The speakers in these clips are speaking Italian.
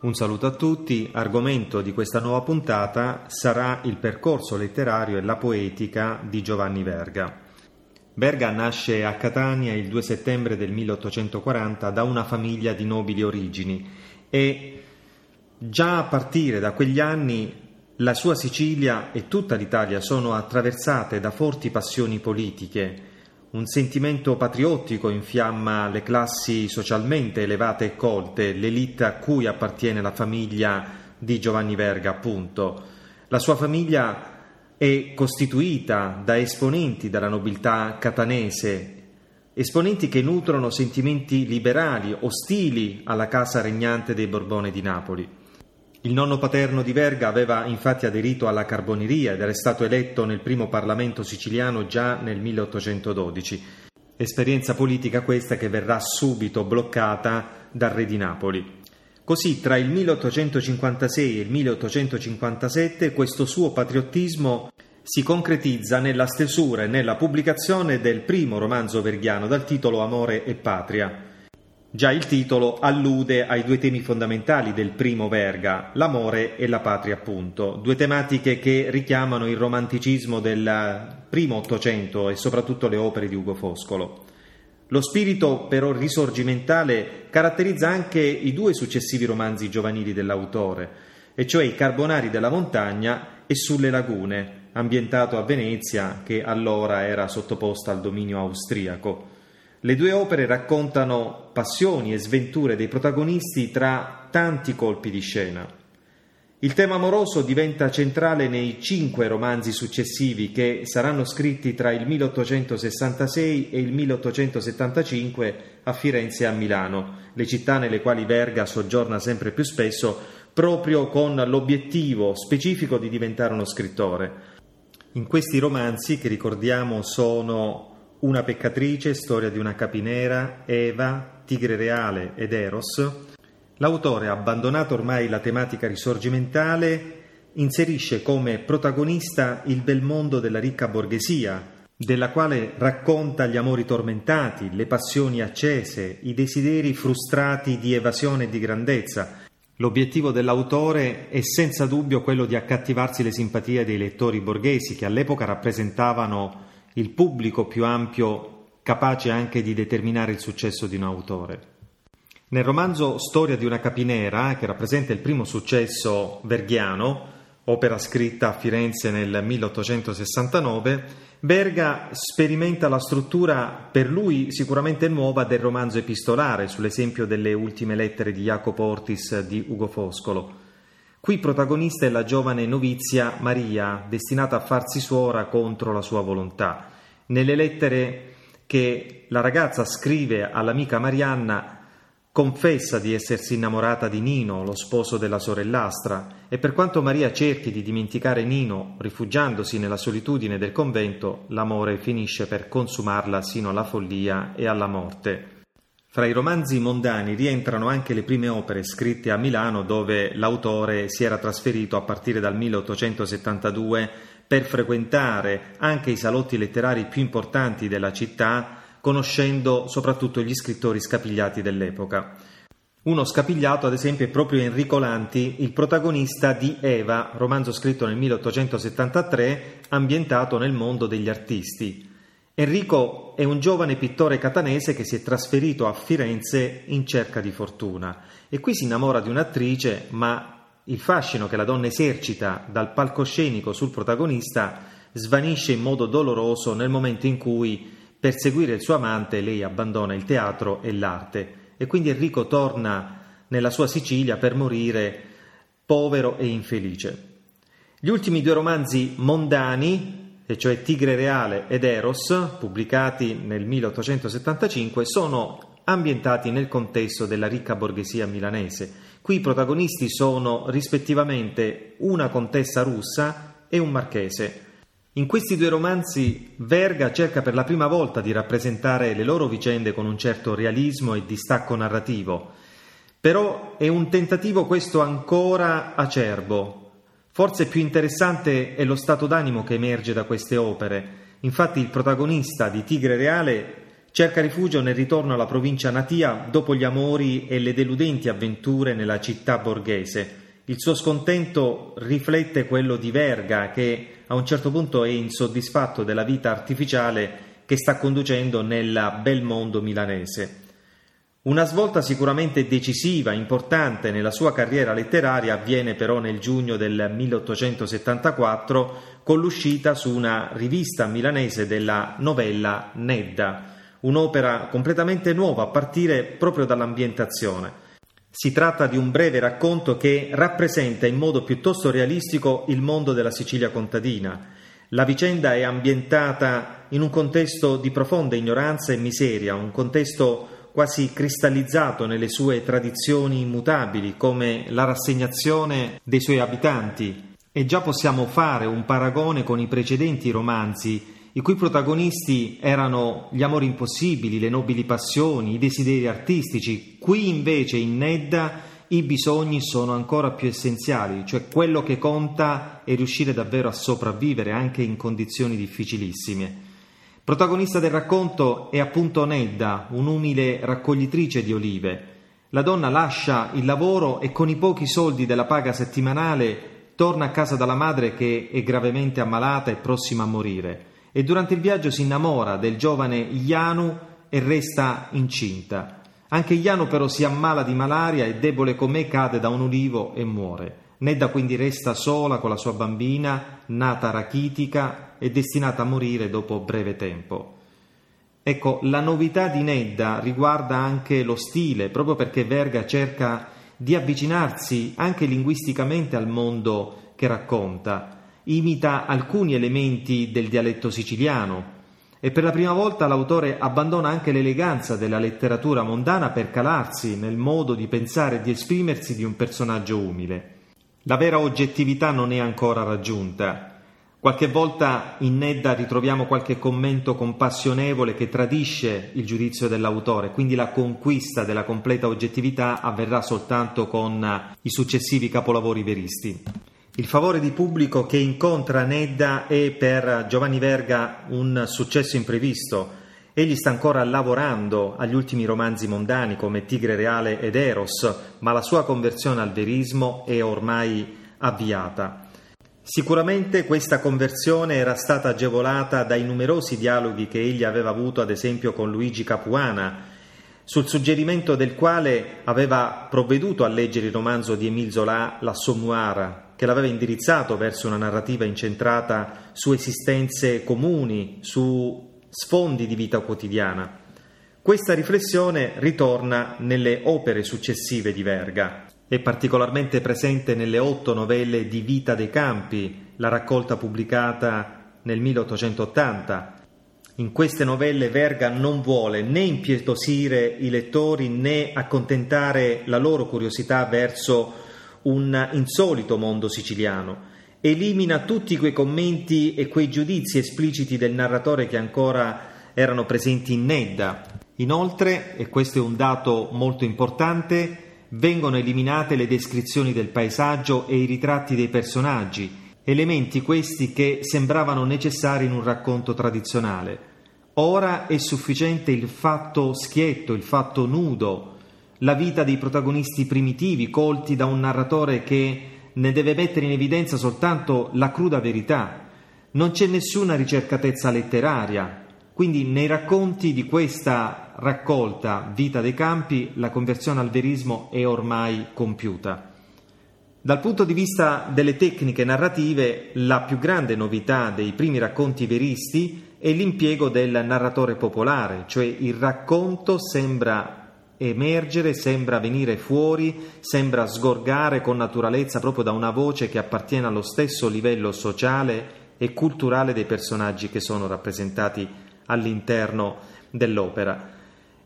Un saluto a tutti, argomento di questa nuova puntata sarà il percorso letterario e la poetica di Giovanni Verga. Verga nasce a Catania il 2 settembre del 1840 da una famiglia di nobili origini e già a partire da quegli anni la sua Sicilia e tutta l'Italia sono attraversate da forti passioni politiche, un sentimento patriottico infiamma le classi socialmente elevate e colte, l'elite a cui appartiene la famiglia di Giovanni Verga, appunto. La sua famiglia è costituita da esponenti della nobiltà catanese, esponenti che nutrono sentimenti liberali, ostili alla casa regnante dei Borbone di Napoli. Il nonno paterno di Verga aveva infatti aderito alla carboneria ed era stato eletto nel primo Parlamento siciliano già nel 1812. Esperienza politica questa che verrà subito bloccata dal re di Napoli. Così tra il 1856 e il 1857 questo suo patriottismo si concretizza nella stesura e nella pubblicazione del primo romanzo verghiano dal titolo Amore e Patria, Già il titolo allude ai due temi fondamentali del primo Verga, l'amore e la patria appunto, due tematiche che richiamano il romanticismo del primo Ottocento e soprattutto le opere di Ugo Foscolo. Lo spirito però risorgimentale caratterizza anche i due successivi romanzi giovanili dell'autore, e cioè I Carbonari della montagna e Sulle lagune, ambientato a Venezia che allora era sottoposta al dominio austriaco. Le due opere raccontano passioni e sventure dei protagonisti tra tanti colpi di scena. Il tema amoroso diventa centrale nei cinque romanzi successivi che saranno scritti tra il 1866 e il 1875 a Firenze e a Milano, le città nelle quali Verga soggiorna sempre più spesso proprio con l'obiettivo specifico di diventare uno scrittore. In questi romanzi, che ricordiamo sono una peccatrice, storia di una capinera, Eva, Tigre Reale ed Eros, l'autore, abbandonato ormai la tematica risorgimentale, inserisce come protagonista il bel mondo della ricca borghesia, della quale racconta gli amori tormentati, le passioni accese, i desideri frustrati di evasione e di grandezza. L'obiettivo dell'autore è senza dubbio quello di accattivarsi le simpatie dei lettori borghesi che all'epoca rappresentavano il pubblico più ampio capace anche di determinare il successo di un autore. Nel romanzo Storia di una capinera, che rappresenta il primo successo verghiano, opera scritta a Firenze nel 1869, Verga sperimenta la struttura per lui sicuramente nuova del romanzo epistolare, sull'esempio delle ultime lettere di Jacopo Ortis di Ugo Foscolo. Qui protagonista è la giovane novizia Maria, destinata a farsi suora contro la sua volontà. Nelle lettere che la ragazza scrive all'amica Marianna confessa di essersi innamorata di Nino, lo sposo della sorellastra, e per quanto Maria cerchi di dimenticare Nino, rifugiandosi nella solitudine del convento, l'amore finisce per consumarla sino alla follia e alla morte. Fra i romanzi mondani rientrano anche le prime opere scritte a Milano dove l'autore si era trasferito a partire dal 1872 per frequentare anche i salotti letterari più importanti della città, conoscendo soprattutto gli scrittori scapigliati dell'epoca. Uno scapigliato, ad esempio, è proprio Enrico Lanti, il protagonista di Eva, romanzo scritto nel 1873, ambientato nel mondo degli artisti. Enrico è un giovane pittore catanese che si è trasferito a Firenze in cerca di fortuna e qui si innamora di un'attrice, ma il fascino che la donna esercita dal palcoscenico sul protagonista svanisce in modo doloroso nel momento in cui, per seguire il suo amante, lei abbandona il teatro e l'arte e quindi Enrico torna nella sua Sicilia per morire povero e infelice. Gli ultimi due romanzi mondani, e cioè Tigre Reale ed Eros, pubblicati nel 1875, sono ambientati nel contesto della ricca borghesia milanese. Qui i protagonisti sono rispettivamente una contessa russa e un marchese. In questi due romanzi Verga cerca per la prima volta di rappresentare le loro vicende con un certo realismo e distacco narrativo, però è un tentativo questo ancora acerbo, Forse più interessante è lo stato d'animo che emerge da queste opere. Infatti il protagonista di Tigre Reale cerca rifugio nel ritorno alla provincia natia dopo gli amori e le deludenti avventure nella città borghese. Il suo scontento riflette quello di Verga, che a un certo punto è insoddisfatto della vita artificiale che sta conducendo nel bel mondo milanese. Una svolta sicuramente decisiva, importante nella sua carriera letteraria avviene però nel giugno del 1874 con l'uscita su una rivista milanese della novella Nedda, un'opera completamente nuova a partire proprio dall'ambientazione. Si tratta di un breve racconto che rappresenta in modo piuttosto realistico il mondo della Sicilia contadina. La vicenda è ambientata in un contesto di profonda ignoranza e miseria, un contesto quasi cristallizzato nelle sue tradizioni immutabili, come la rassegnazione dei suoi abitanti. E già possiamo fare un paragone con i precedenti romanzi i cui protagonisti erano gli amori impossibili, le nobili passioni, i desideri artistici. Qui invece in Nedda i bisogni sono ancora più essenziali, cioè quello che conta è riuscire davvero a sopravvivere anche in condizioni difficilissime. Protagonista del racconto è appunto Nedda, un'umile raccoglitrice di olive. La donna lascia il lavoro e con i pochi soldi della paga settimanale torna a casa dalla madre che è gravemente ammalata e prossima a morire e durante il viaggio si innamora del giovane Ianu e resta incinta. Anche Ianu però si ammala di malaria e debole com'è cade da un ulivo e muore. Nedda quindi resta sola con la sua bambina, nata rachitica e destinata a morire dopo breve tempo. Ecco, la novità di Nedda riguarda anche lo stile, proprio perché Verga cerca di avvicinarsi anche linguisticamente al mondo che racconta imita alcuni elementi del dialetto siciliano e per la prima volta l'autore abbandona anche l'eleganza della letteratura mondana per calarsi nel modo di pensare e di esprimersi di un personaggio umile. La vera oggettività non è ancora raggiunta. Qualche volta in Nedda ritroviamo qualche commento compassionevole che tradisce il giudizio dell'autore, quindi la conquista della completa oggettività avverrà soltanto con i successivi capolavori veristi. Il favore di pubblico che incontra Nedda è per Giovanni Verga un successo imprevisto. Egli sta ancora lavorando agli ultimi romanzi mondani come Tigre Reale ed Eros, ma la sua conversione al verismo è ormai avviata. Sicuramente questa conversione era stata agevolata dai numerosi dialoghi che egli aveva avuto ad esempio con Luigi Capuana, sul suggerimento del quale aveva provveduto a leggere il romanzo di Émile Zola L'Assommoir, che l'aveva indirizzato verso una narrativa incentrata su esistenze comuni, su sfondi di vita quotidiana. Questa riflessione ritorna nelle opere successive di Verga. È particolarmente presente nelle otto novelle di Vita dei Campi, la raccolta pubblicata nel 1880. In queste novelle Verga non vuole né impietosire i lettori né accontentare la loro curiosità verso un insolito mondo siciliano. Elimina tutti quei commenti e quei giudizi espliciti del narratore che ancora erano presenti in Nedda. Inoltre, e questo è un dato molto importante, vengono eliminate le descrizioni del paesaggio e i ritratti dei personaggi, elementi questi che sembravano necessari in un racconto tradizionale. Ora è sufficiente il fatto schietto, il fatto nudo, la vita dei protagonisti primitivi, colti da un narratore che ne deve mettere in evidenza soltanto la cruda verità. Non c'è nessuna ricercatezza letteraria, quindi nei racconti di questa raccolta Vita dei campi la conversione al verismo è ormai compiuta. Dal punto di vista delle tecniche narrative, la più grande novità dei primi racconti veristi è l'impiego del narratore popolare, cioè il racconto sembra emergere, sembra venire fuori, sembra sgorgare con naturalezza proprio da una voce che appartiene allo stesso livello sociale e culturale dei personaggi che sono rappresentati all'interno dell'opera.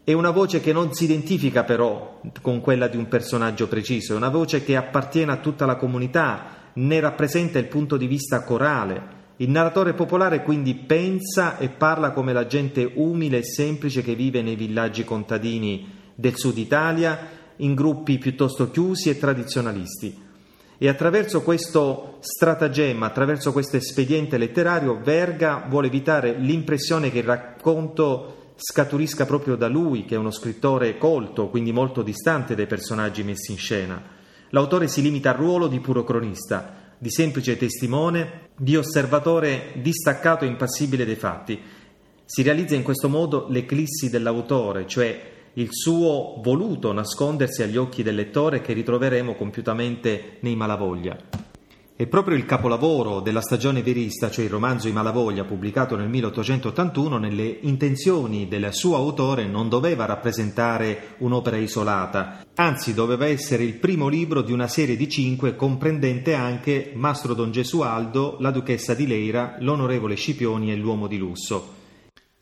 È una voce che non si identifica però con quella di un personaggio preciso, è una voce che appartiene a tutta la comunità, ne rappresenta il punto di vista corale. Il narratore popolare quindi pensa e parla come la gente umile e semplice che vive nei villaggi contadini del sud Italia in gruppi piuttosto chiusi e tradizionalisti. E attraverso questo stratagemma, attraverso questo espediente letterario, Verga vuole evitare l'impressione che il racconto scaturisca proprio da lui, che è uno scrittore colto, quindi molto distante dai personaggi messi in scena. L'autore si limita al ruolo di puro cronista, di semplice testimone, di osservatore distaccato e impassibile dei fatti. Si realizza in questo modo l'eclissi dell'autore, cioè il suo voluto nascondersi agli occhi del lettore che ritroveremo compiutamente nei Malavoglia. È proprio il capolavoro della stagione verista, cioè il romanzo I Malavoglia, pubblicato nel 1881, nelle intenzioni del suo autore non doveva rappresentare un'opera isolata, anzi doveva essere il primo libro di una serie di cinque comprendente anche Mastro Don Gesualdo, la Duchessa di Leira, l'Onorevole Scipioni e l'Uomo di Lusso.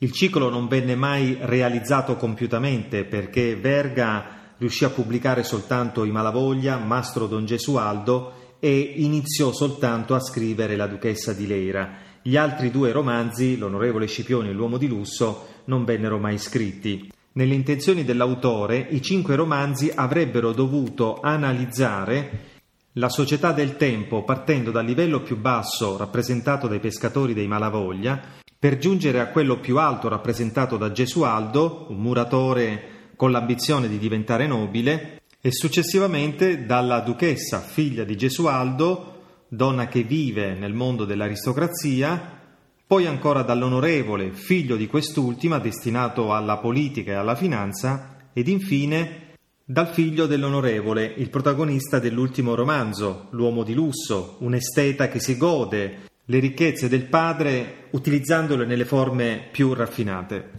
Il ciclo non venne mai realizzato compiutamente perché Verga riuscì a pubblicare soltanto I Malavoglia, Mastro Don Gesualdo e iniziò soltanto a scrivere La duchessa di Leira. Gli altri due romanzi, L'onorevole Scipione e L'uomo di lusso, non vennero mai scritti. Nelle intenzioni dell'autore, i cinque romanzi avrebbero dovuto analizzare la società del tempo partendo dal livello più basso rappresentato dai pescatori dei Malavoglia per giungere a quello più alto rappresentato da Gesualdo, un muratore con l'ambizione di diventare nobile, e successivamente dalla duchessa, figlia di Gesualdo, donna che vive nel mondo dell'aristocrazia, poi ancora dall'onorevole, figlio di quest'ultima, destinato alla politica e alla finanza, ed infine dal figlio dell'onorevole, il protagonista dell'ultimo romanzo, l'uomo di lusso, un esteta che si gode le ricchezze del padre utilizzandole nelle forme più raffinate.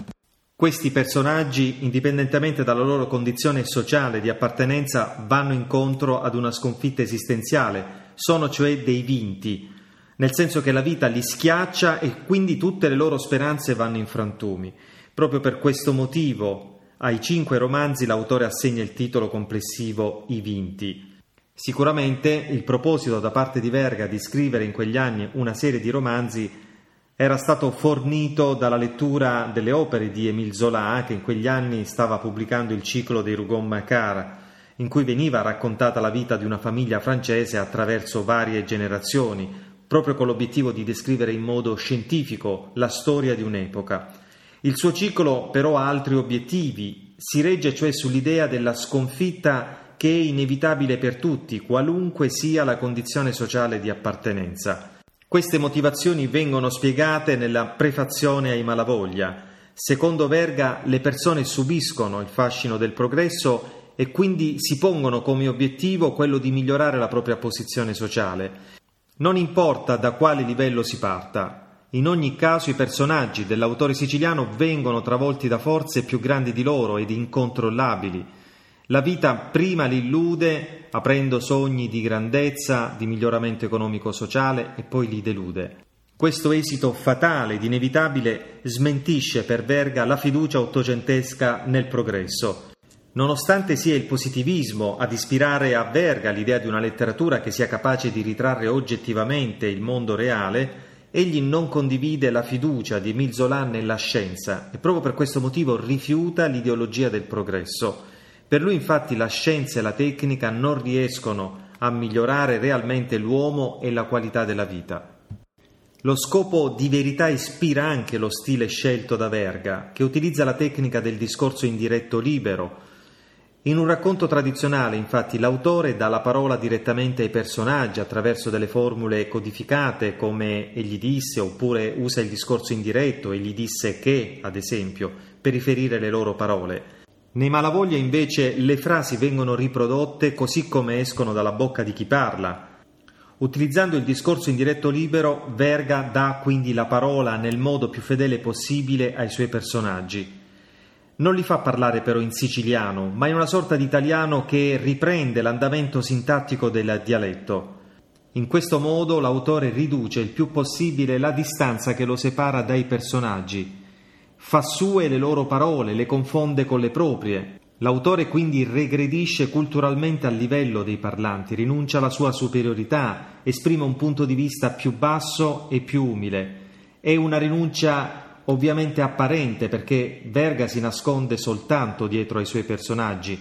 Questi personaggi, indipendentemente dalla loro condizione sociale di appartenenza, vanno incontro ad una sconfitta esistenziale, sono cioè dei vinti, nel senso che la vita li schiaccia e quindi tutte le loro speranze vanno in frantumi. Proprio per questo motivo ai cinque romanzi l'autore assegna il titolo complessivo I vinti. Sicuramente il proposito da parte di Verga di scrivere in quegli anni una serie di romanzi era stato fornito dalla lettura delle opere di Émile Zola, che in quegli anni stava pubblicando il ciclo dei Rougon Macquart, in cui veniva raccontata la vita di una famiglia francese attraverso varie generazioni, proprio con l'obiettivo di descrivere in modo scientifico la storia di un'epoca. Il suo ciclo però ha altri obiettivi, si regge cioè sull'idea della sconfitta che è inevitabile per tutti, qualunque sia la condizione sociale di appartenenza. Queste motivazioni vengono spiegate nella prefazione ai Malavoglia. Secondo Verga le persone subiscono il fascino del progresso e quindi si pongono come obiettivo quello di migliorare la propria posizione sociale. Non importa da quale livello si parta, in ogni caso i personaggi dell'autore siciliano vengono travolti da forze più grandi di loro ed incontrollabili la vita prima li illude aprendo sogni di grandezza, di miglioramento economico-sociale e poi li delude. Questo esito fatale ed inevitabile smentisce per Verga la fiducia ottocentesca nel progresso. Nonostante sia il positivismo ad ispirare a Verga l'idea di una letteratura che sia capace di ritrarre oggettivamente il mondo reale, egli non condivide la fiducia di Emile Zola nella scienza e proprio per questo motivo rifiuta l'ideologia del progresso. Per lui infatti la scienza e la tecnica non riescono a migliorare realmente l'uomo e la qualità della vita. Lo scopo di verità ispira anche lo stile scelto da Verga, che utilizza la tecnica del discorso indiretto libero. In un racconto tradizionale, infatti, l'autore dà la parola direttamente ai personaggi attraverso delle formule codificate come egli disse, oppure usa il discorso indiretto, egli disse che, ad esempio, per riferire le loro parole. Nei Malavoglia invece le frasi vengono riprodotte così come escono dalla bocca di chi parla. Utilizzando il discorso in diretto libero, Verga dà quindi la parola nel modo più fedele possibile ai suoi personaggi. Non li fa parlare però in siciliano, ma in una sorta di italiano che riprende l'andamento sintattico del dialetto. In questo modo l'autore riduce il più possibile la distanza che lo separa dai personaggi fa sue le loro parole, le confonde con le proprie. L'autore quindi regredisce culturalmente al livello dei parlanti, rinuncia alla sua superiorità, esprime un punto di vista più basso e più umile. È una rinuncia ovviamente apparente perché Verga si nasconde soltanto dietro ai suoi personaggi,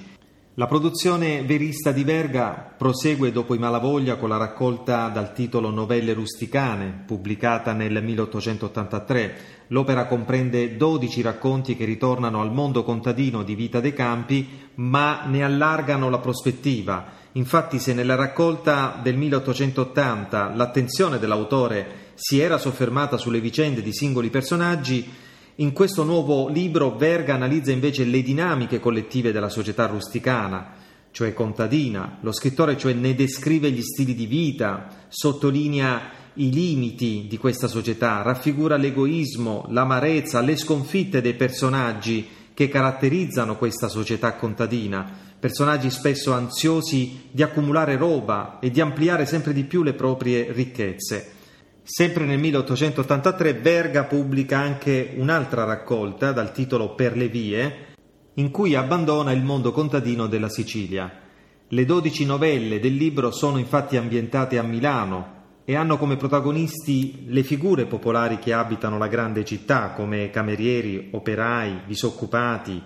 La produzione verista di Verga prosegue dopo i Malavoglia con la raccolta dal titolo Novelle rusticane, pubblicata nel 1883. L'opera comprende 12 racconti che ritornano al mondo contadino di Vita dei Campi, ma ne allargano la prospettiva. Infatti, se nella raccolta del 1880 l'attenzione dell'autore si era soffermata sulle vicende di singoli personaggi, in questo nuovo libro Verga analizza invece le dinamiche collettive della società rusticana, cioè contadina. Lo scrittore cioè ne descrive gli stili di vita, sottolinea i limiti di questa società, raffigura l'egoismo, l'amarezza, le sconfitte dei personaggi che caratterizzano questa società contadina, personaggi spesso ansiosi di accumulare roba e di ampliare sempre di più le proprie ricchezze. Sempre nel 1883 Verga pubblica anche un'altra raccolta dal titolo Per le vie, in cui abbandona il mondo contadino della Sicilia. Le dodici novelle del libro sono infatti ambientate a Milano e hanno come protagonisti le figure popolari che abitano la grande città, come camerieri, operai, disoccupati.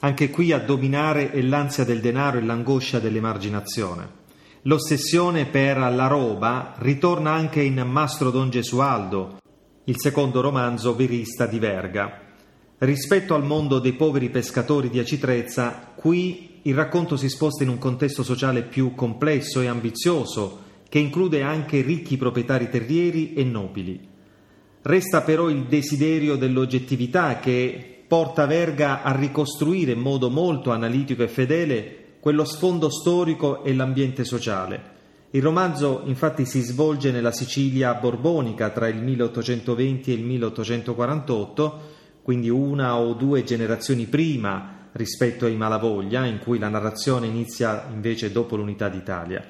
Anche qui a dominare è l'ansia del denaro e l'angoscia dell'emarginazione. L'ossessione per la roba ritorna anche in Mastro Don Gesualdo, il secondo romanzo verista di Verga. Rispetto al mondo dei poveri pescatori di Acitrezza, qui il racconto si sposta in un contesto sociale più complesso e ambizioso, che include anche ricchi proprietari terrieri e nobili. Resta però il desiderio dell'oggettività che porta Verga a ricostruire in modo molto analitico e fedele quello sfondo storico e l'ambiente sociale. Il romanzo infatti si svolge nella Sicilia borbonica tra il 1820 e il 1848, quindi una o due generazioni prima rispetto ai Malavoglia, in cui la narrazione inizia invece dopo l'unità d'Italia.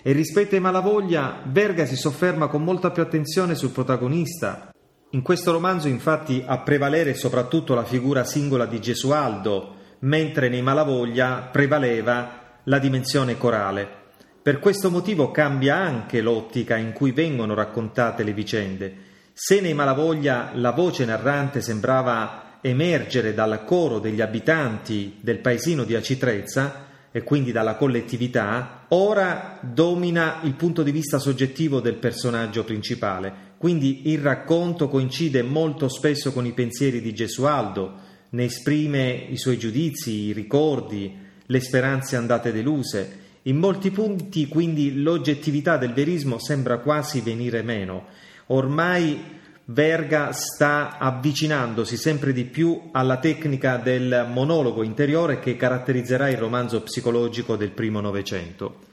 E rispetto ai Malavoglia, Verga si sofferma con molta più attenzione sul protagonista. In questo romanzo infatti a prevalere soprattutto la figura singola di Gesualdo, mentre nei Malavoglia prevaleva la dimensione corale. Per questo motivo cambia anche l'ottica in cui vengono raccontate le vicende. Se nei Malavoglia la voce narrante sembrava emergere dal coro degli abitanti del paesino di Acitrezza, e quindi dalla collettività, ora domina il punto di vista soggettivo del personaggio principale. Quindi il racconto coincide molto spesso con i pensieri di Gesualdo, ne esprime i suoi giudizi, i ricordi, le speranze andate deluse. In molti punti quindi l'oggettività del verismo sembra quasi venire meno. Ormai Verga sta avvicinandosi sempre di più alla tecnica del monologo interiore che caratterizzerà il romanzo psicologico del primo Novecento.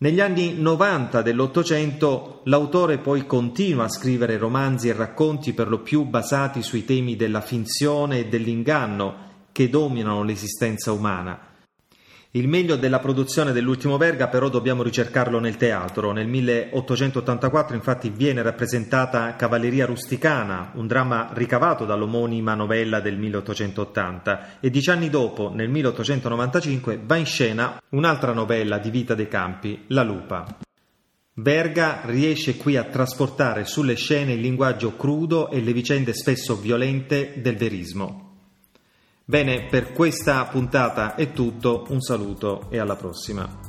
Negli anni 90 dell'Ottocento l'autore poi continua a scrivere romanzi e racconti per lo più basati sui temi della finzione e dell'inganno che dominano l'esistenza umana. Il meglio della produzione dell'ultimo Verga però dobbiamo ricercarlo nel teatro. Nel 1884 infatti viene rappresentata Cavalleria rusticana, un dramma ricavato dall'omonima novella del 1880 e dieci anni dopo, nel 1895, va in scena un'altra novella di Vita dei Campi, La Lupa. Verga riesce qui a trasportare sulle scene il linguaggio crudo e le vicende spesso violente del verismo. Bene, per questa puntata è tutto, un saluto e alla prossima.